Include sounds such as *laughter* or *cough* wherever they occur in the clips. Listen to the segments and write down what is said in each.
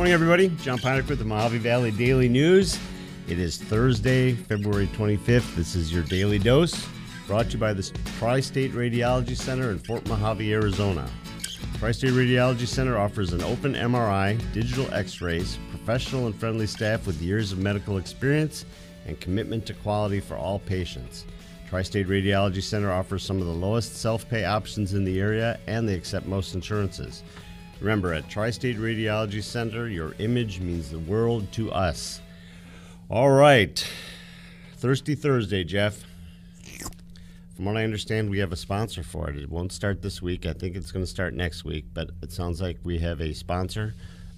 Morning, everybody. John Ponick with the Mohave Valley Daily News. It is Thursday, February 25th. This is your daily dose brought to you by the Tri State Radiology Center in Fort Mohave, Arizona. Tri State Radiology Center offers an open MRI, digital x rays, professional and friendly staff with years of medical experience, and commitment to quality for all patients. Tri State Radiology Center offers some of the lowest self pay options in the area, and they accept most insurances. Remember, at Tri State Radiology Center, your image means the world to us. All right. Thirsty Thursday, Jeff. From what I understand, we have a sponsor for it. It won't start this week. I think it's going to start next week, but it sounds like we have a sponsor.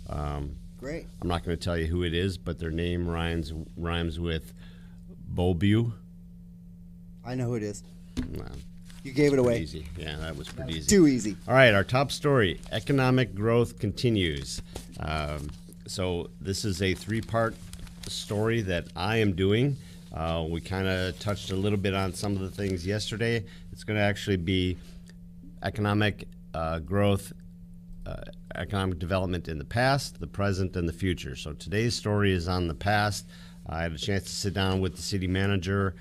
Um, Great. I'm not going to tell you who it is, but their name rhymes rhymes with Bobu. I know who it is. Nah, You gave it away. easy. Yeah, that was pretty easy. Too easy. All right, our top story economic growth continues. Um, so, this is a three part story that I am doing. Uh, we kind of touched a little bit on some of the things yesterday. It's going to actually be economic uh, growth, uh, economic development in the past, the present, and the future. So, today's story is on the past. I had a chance to sit down with the city manager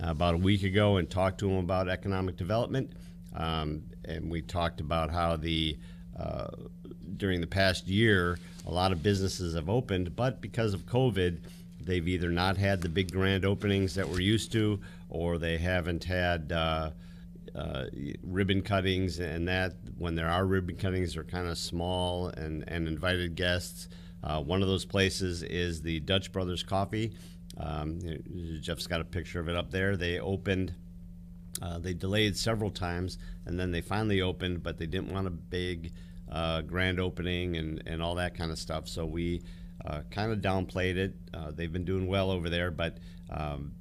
about a week ago and talked to him about economic development. Um, and we talked about how the uh, during the past year, a lot of businesses have opened, but because of COVID, they've either not had the big grand openings that we're used to, or they haven't had uh, uh, ribbon cuttings, and that when there are ribbon cuttings, are kind of small and, and invited guests. Uh, one of those places is the Dutch Brothers Coffee. Um, Jeff's got a picture of it up there. They opened. Uh, they delayed several times, and then they finally opened, but they didn't want a big uh, grand opening and, and all that kind of stuff. So we uh, kind of downplayed it. Uh, they've been doing well over there, but um,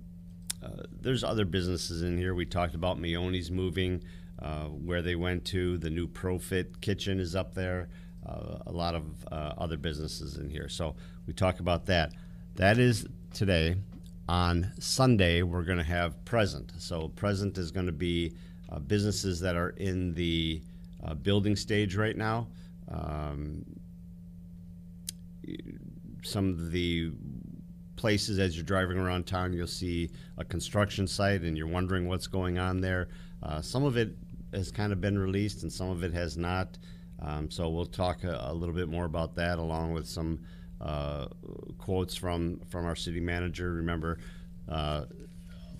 uh, there's other businesses in here. We talked about Meoni's moving, uh, where they went to. The new Profit Kitchen is up there. A lot of other businesses in here. So we talk about that. That is today. On Sunday, we're going to have present. So present is going to be uh, businesses that are in the uh, building stage right now. Um, some of the places as you're driving around town, you'll see a construction site and you're wondering what's going on there. Uh, some of it has kind of been released and some of it has not. Um, so we'll talk a, a, little bit more about that along with some uh, quotes from, from our city manager. Remember, uh,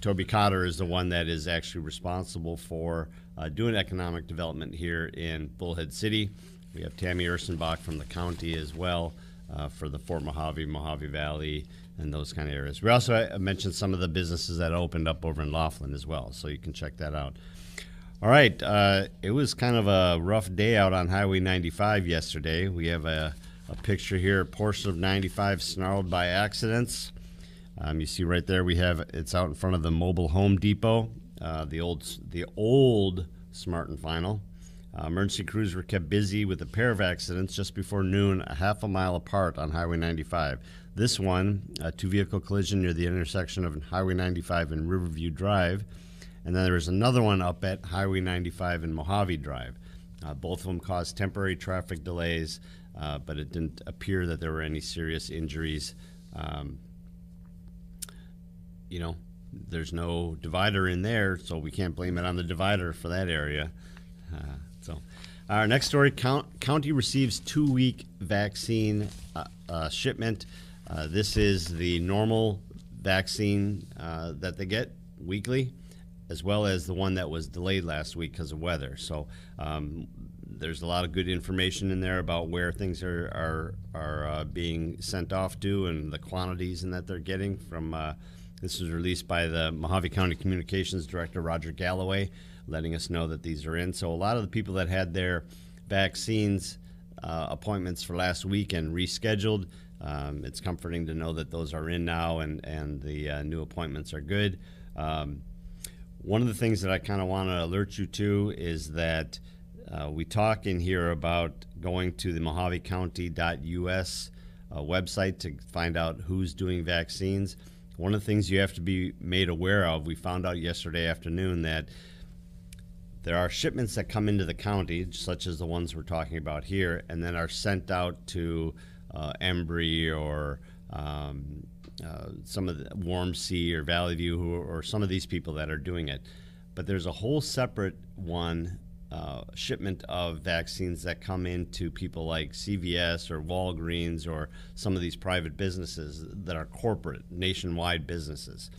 Toby Cotter is the one that is actually responsible for uh, doing economic development here in Bullhead City. We have Tammy Ursenbach from the county as well uh, for the Fort Mohave, Mohave Valley, and those kind of areas. We also uh, mentioned some of the businesses that opened up over in Laughlin as well, so you can check that out. All right, uh, it was kind of a rough day out on Highway 95 yesterday. We have a, a picture here, a portion of 95 snarled by accidents. Um, you see right there, we have it's out in front of the mobile home depot, uh, the old the old Smart and Final. Uh, emergency crews were kept busy with a pair of accidents just before noon, a half a mile apart on Highway 95. This one, a two vehicle collision near the intersection of Highway 95 and Riverview Drive. And then there was another one up at Highway 95 and Mojave Drive. Uh, both of them caused temporary traffic delays, uh, but it didn't appear that there were any serious injuries. Um, you know, there's no divider in there, so we can't blame it on the divider for that area. Uh, so, our next story: count, county receives two-week vaccine uh, uh, shipment. Uh, this is the normal vaccine uh, that they get weekly, as well as the one that was delayed last week because of weather. So. Um, there's a lot of good information in there about where things are are, are uh, being sent off to and the quantities and that they're getting from this was released by the Mohave County Communications Director, Roger Galloway, letting us know that these are in. So, a lot of the people that had their vaccines uh, appointments for last week and rescheduled, um, it's comforting to know that those are in now and, and the uh, new appointments are good. Um, one of the things that I kind of want to alert you to is that uh, we talk in here about going to the mohavecounty.us uh, website to find out who's doing vaccines. One of the things you have to be made aware of, we found out yesterday afternoon that there are shipments that come into the county, such as the ones we're talking about here, and then are sent out to uh, Embry or um, uh, some of the Warm Sea or Valley View, who, or some of these people that are doing it. But there's a whole separate one uh, shipment of vaccines that come into people like CVS or Walgreens or some of these private businesses that are corporate, nationwide businesses.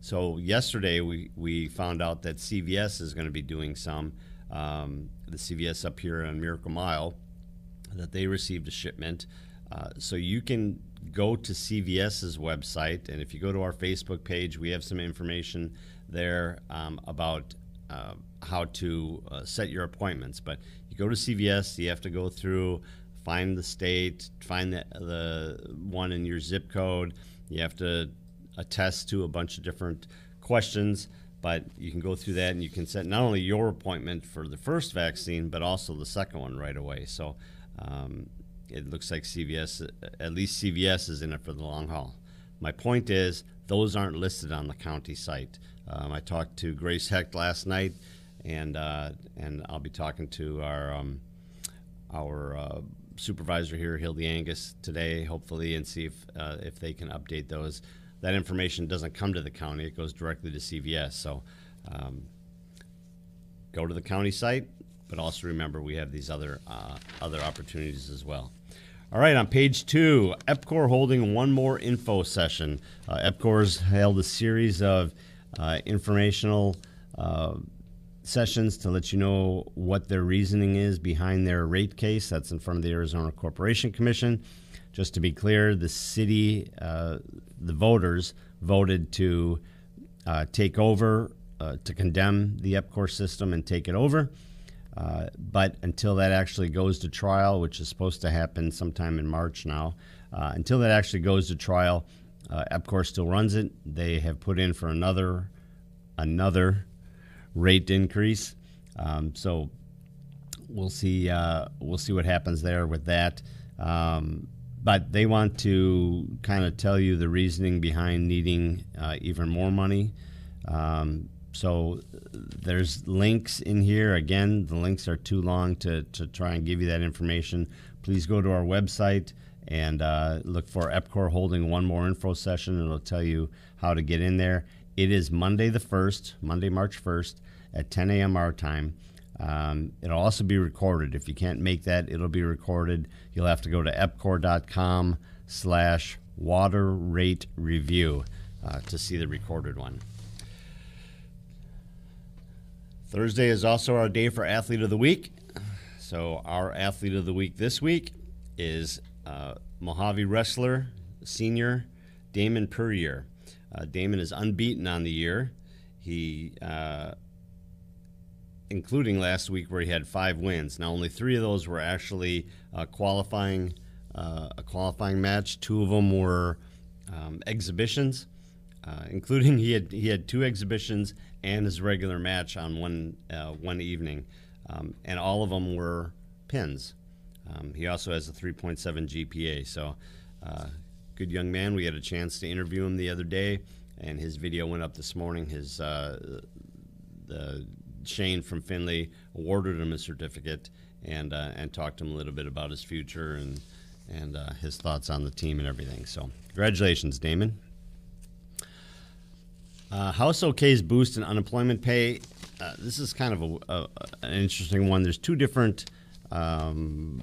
So yesterday we, we found out that CVS is going to be doing some. Um, the CVS up here on Miracle Mile, that they received a shipment. Uh, so you can go to CVS's website, and if you go to our Facebook page, we have some information there um, about uh, how to uh, set your appointments. But you go to CVS, you have to go through, find the state, find the, the one in your zip code. You have to attest to a bunch of different questions. But you can go through that and you can set not only your appointment for the first vaccine, but also the second one right away. So um, it looks like CVS, at least CVS is in it for the long haul. My point is, those aren't listed on the county site. Um, I talked to Grace Hecht last night, and uh, and I'll be talking to our um, our uh, supervisor here, Hildy Angius, today, hopefully, and see if uh, if they can update those. That information doesn't come to the county; it goes directly to CVS. So. Um, go to the county site, but also remember we have these other uh, other opportunities as well. All right, on page two, EPCOR holding one more info session. Uh, EPCOR's held a series of uh, informational uh, sessions to let you know what their reasoning is behind their rate case. That's in front of the Arizona Corporation Commission. Just to be clear, the city, uh, the voters voted to uh, take over, uh, to condemn the EPCOR system and take it over. Uh, but until that actually goes to trial, which is supposed to happen sometime in March now, uh, until that actually goes to trial, uh, EPCOR still runs it. They have put in for another another rate increase. Um, so we'll see uh, we'll see what happens there with that. Um, but they want to kind of tell you the reasoning behind needing uh, even more money. Um, so there's links in here. Again, the links are too long to, to try and give you that information. Please go to our website and uh, look for EPCOR holding one more info session. It'll tell you how to get in there. It is Monday the 1st, Monday, March 1st at 10 a.m. our time. Um, it'll also be recorded. If you can't make that, it'll be recorded. You'll have to go to epcor.com slash water rate review uh, to see the recorded one. Thursday is also our day for Athlete of the Week. So, our Athlete of the Week this week is uh, Mohave wrestler, senior Damon Purrier. Uh, Damon is unbeaten on the year. He, uh, including last week where he had five wins. Now, only three of those were actually uh, qualifying uh, a qualifying match. Two of them were um, exhibitions, uh, including he had he had two exhibitions and his regular match on one uh, one evening, um, and all of them were pins. Um, he also has a 3.7 GPA, so uh, good young man. We had a chance to interview him the other day, and his video went up this morning. His uh, the Shane from Finley awarded him a certificate and uh, and talked to him a little bit about his future and and uh, his thoughts on the team and everything. So congratulations, Damon. Uh, House OK's boost in unemployment pay. Uh, this is kind of a, a, an interesting one. There's two different um,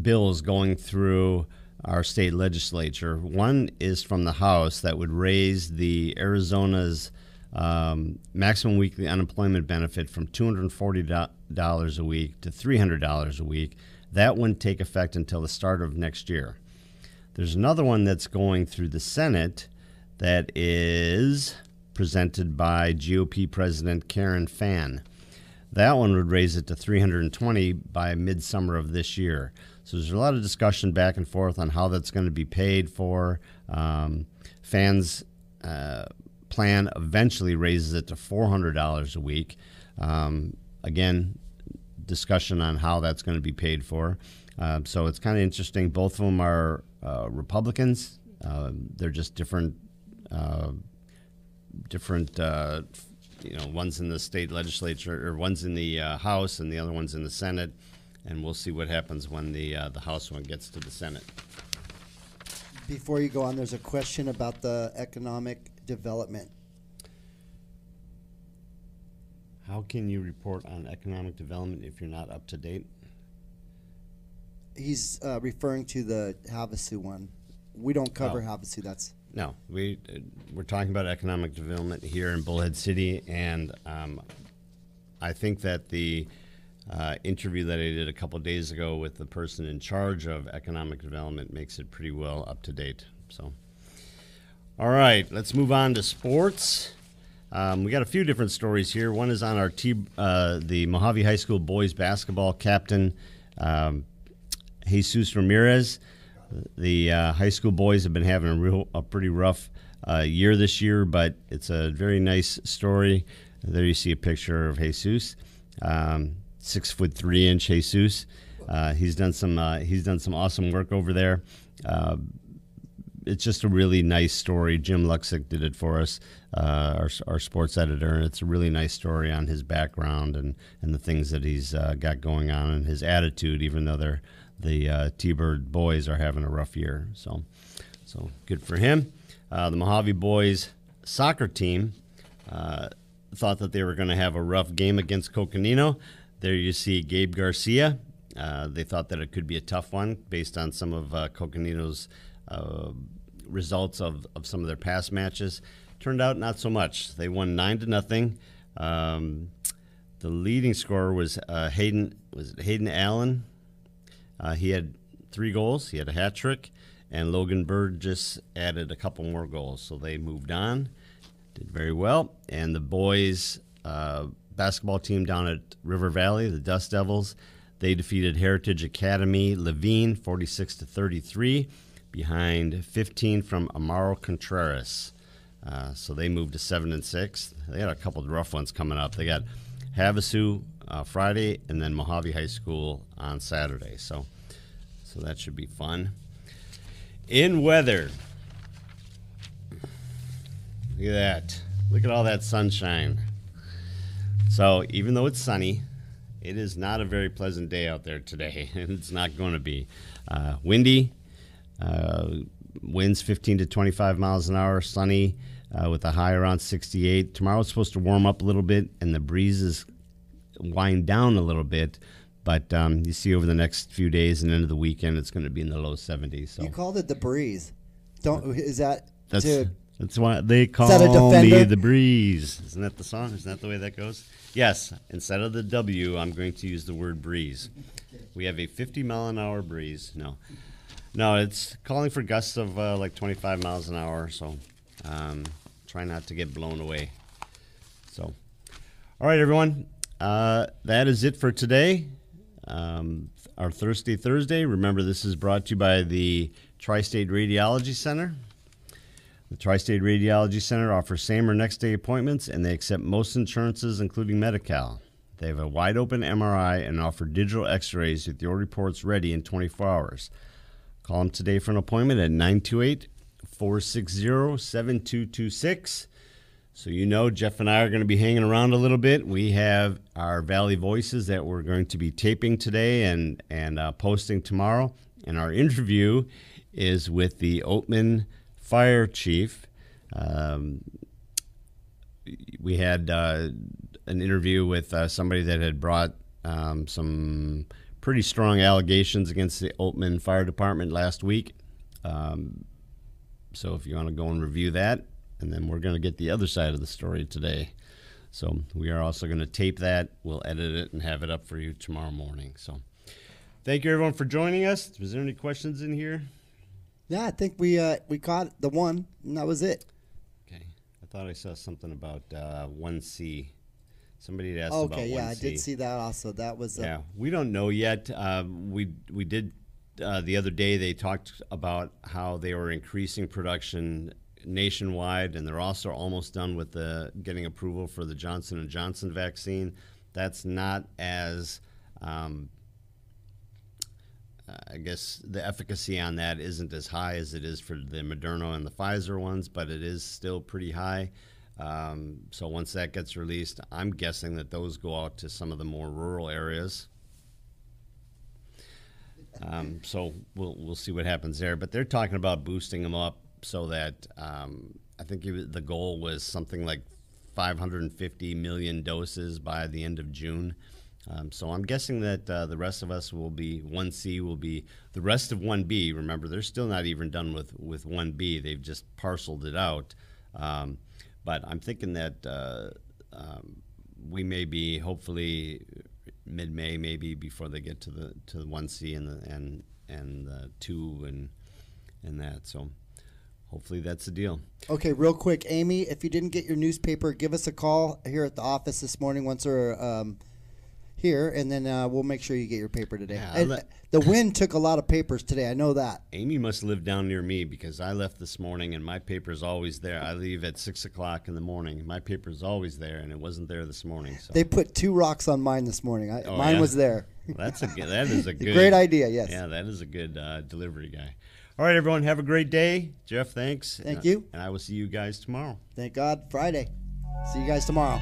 bills going through our state legislature. One is from the House that would raise the Arizona's um, maximum weekly unemployment benefit from $240 a week to $300 a week. That wouldn't take effect until the start of next year. There's another one that's going through the Senate that is presented by GOP President Karen Fann. That one would raise it to 320 by midsummer of this year. So there's a lot of discussion back and forth on how that's going to be paid for. Um, Fann's uh, plan eventually raises it to $400 a week. Um, again, discussion on how that's going to be paid for. Uh, so it's kind of interesting. Both of them are uh, Republicans. Uh, they're just different, different. Uh, you know, one's in the state legislature, or one's in the uh, House, and the other one's in the Senate. and we'll see what happens when the uh, the House one gets to the Senate. Before you go on, there's a question about the economic development. How can you report on economic development if you're not up to date? He's uh, referring to the Havasu one. We don't cover Oh. Havasu. That's No, we uh, we're talking about economic development here in Bullhead City, and um, I think that the uh, interview that I did a couple days ago with the person in charge of economic development makes it pretty well up to date. So, all right, let's move on to sports. Um, we got a few different stories here. One is on our T, uh, the Mohave High School boys basketball captain, um, Jesus Ramirez. The uh, high school boys have been having a real, a pretty rough uh, year this year, but it's a very nice story. There you see a picture of Jesus, um, six foot three inch Jesus. Uh, he's done some uh, he's done some awesome work over there. Uh, it's just a really nice story. Jim Luxick did it for us, uh, our, our sports editor, and it's a really nice story on his background and, and the things that he's got going on and his attitude, even though they're, the uh, T-Bird boys are having a rough year. So, so good for him. Uh, the Mohave boys soccer team uh, thought that they were going to have a rough game against Coconino. There you see Gabe Garcia. Uh, they thought that it could be a tough one based on some of uh, Coconino's uh, results of, of some of their past matches. Turned out not so much. They won nine to nothing. Um, the leading scorer was Hayden was it Hayden Allen. Uh, he had three goals. He had a hat trick, and Logan Bird just added a couple more goals. So they moved on, did very well. And the boys uh, basketball team down at River Valley, the Dust Devils, they defeated Heritage Academy Laveen 46 to 33 behind 15 from Amaro Contreras. Uh, so they moved to seven and six. They had a couple of rough ones coming up. They got Havasu uh, Friday and then Mohave High School on Saturday. So, so that should be fun. In weather, look at that. Look at all that sunshine. So even though it's sunny, it is not a very pleasant day out there today. and *laughs* it's not going to be uh, windy. Uh, winds 15 to 25 miles an hour, sunny uh, with a high around 68. Tomorrow's supposed to warm up a little bit, and the breezes wind down a little bit. But um, you see over the next few days and into the weekend, it's going to be in the low 70s. So you called it the breeze. Don't is that that's to that's why they call me the breeze. Isn't that the song? Isn't that the way that goes? Yes. Instead of the W, I'm going to use the word breeze. We have a 50 mile an hour breeze. No, no, it's calling for gusts of uh, like 25 miles an hour. So um, try not to get blown away. So, all right, everyone. Uh, that is it for today. Um, our Thursday Thursday. Remember, this is brought to you by the Tri-State Radiology Center. The Tri-State Radiology Center offers same or next day appointments, and they accept most insurances, including Medi-Cal. They have a wide open MRI and offer digital X-rays with your reports ready in 24 hours. Call them today for an appointment at 928 460 7226. So, you know, Jeff and I are going to be hanging around a little bit. We have our Valley Voices that we're going to be taping today and, and uh, posting tomorrow. And our interview is with the Oatman Fire Chief. Um, we had uh, an interview with uh, somebody that had brought um, some pretty strong allegations against the Oatman Fire Department last week. Um, so if you want to go and review that, and then we're going to get the other side of the story today. So we are also going to tape that. We'll edit it and have it up for you tomorrow morning. So thank you everyone for joining us. Was there any questions in here? yeah. I think we uh, we caught the one, and that was it. Okay. I thought I saw something about uh, 1C. Somebody had asked about 1C. Okay, yeah, I did see that also. That was uh, Yeah, we don't know yet. Um, we we did uh, the other day. They talked about how they were increasing production nationwide, and they're also almost done with the getting approval for the Johnson and Johnson vaccine. That's not as um, I guess the efficacy on that isn't as high as it is for the Moderna and the Pfizer ones, but it is still pretty high. Um, so once that gets released, I'm guessing that those go out to some of the more rural areas. Um, so we'll we'll see what happens there. But they're talking about boosting them up so that um, I think the goal was something like 550 million doses by the end of June. Um, so I'm guessing that uh, the rest of us will be 1C will be the rest of 1B. Remember, they're still not even done with with 1B. They've just parceled it out. Um, but I'm thinking that uh, um, we may be hopefully mid-May, maybe before they get to the to the 1C and the and and the two and and that. So hopefully that's the deal. Okay, real quick, Amy, if you didn't get your newspaper, give us a call here at the office this morning once we're um, here, and then uh, we'll make sure you get your paper today. Yeah, let- the wind took a lot of papers today. I know that. Amy must live down near me because I left this morning and my paper's always there. I leave at six o'clock in the morning. My paper's always there, and it wasn't there this morning. So They put two rocks on mine this morning. I, Oh, mine yeah? was there. that's a good, that is a *laughs* good Great idea. Yes. Yeah, that is a good uh, delivery guy. All right, everyone, have a great day. Jeff, thanks. Thank And- you. And I will see you guys tomorrow. Thank God. Friday. See you guys tomorrow.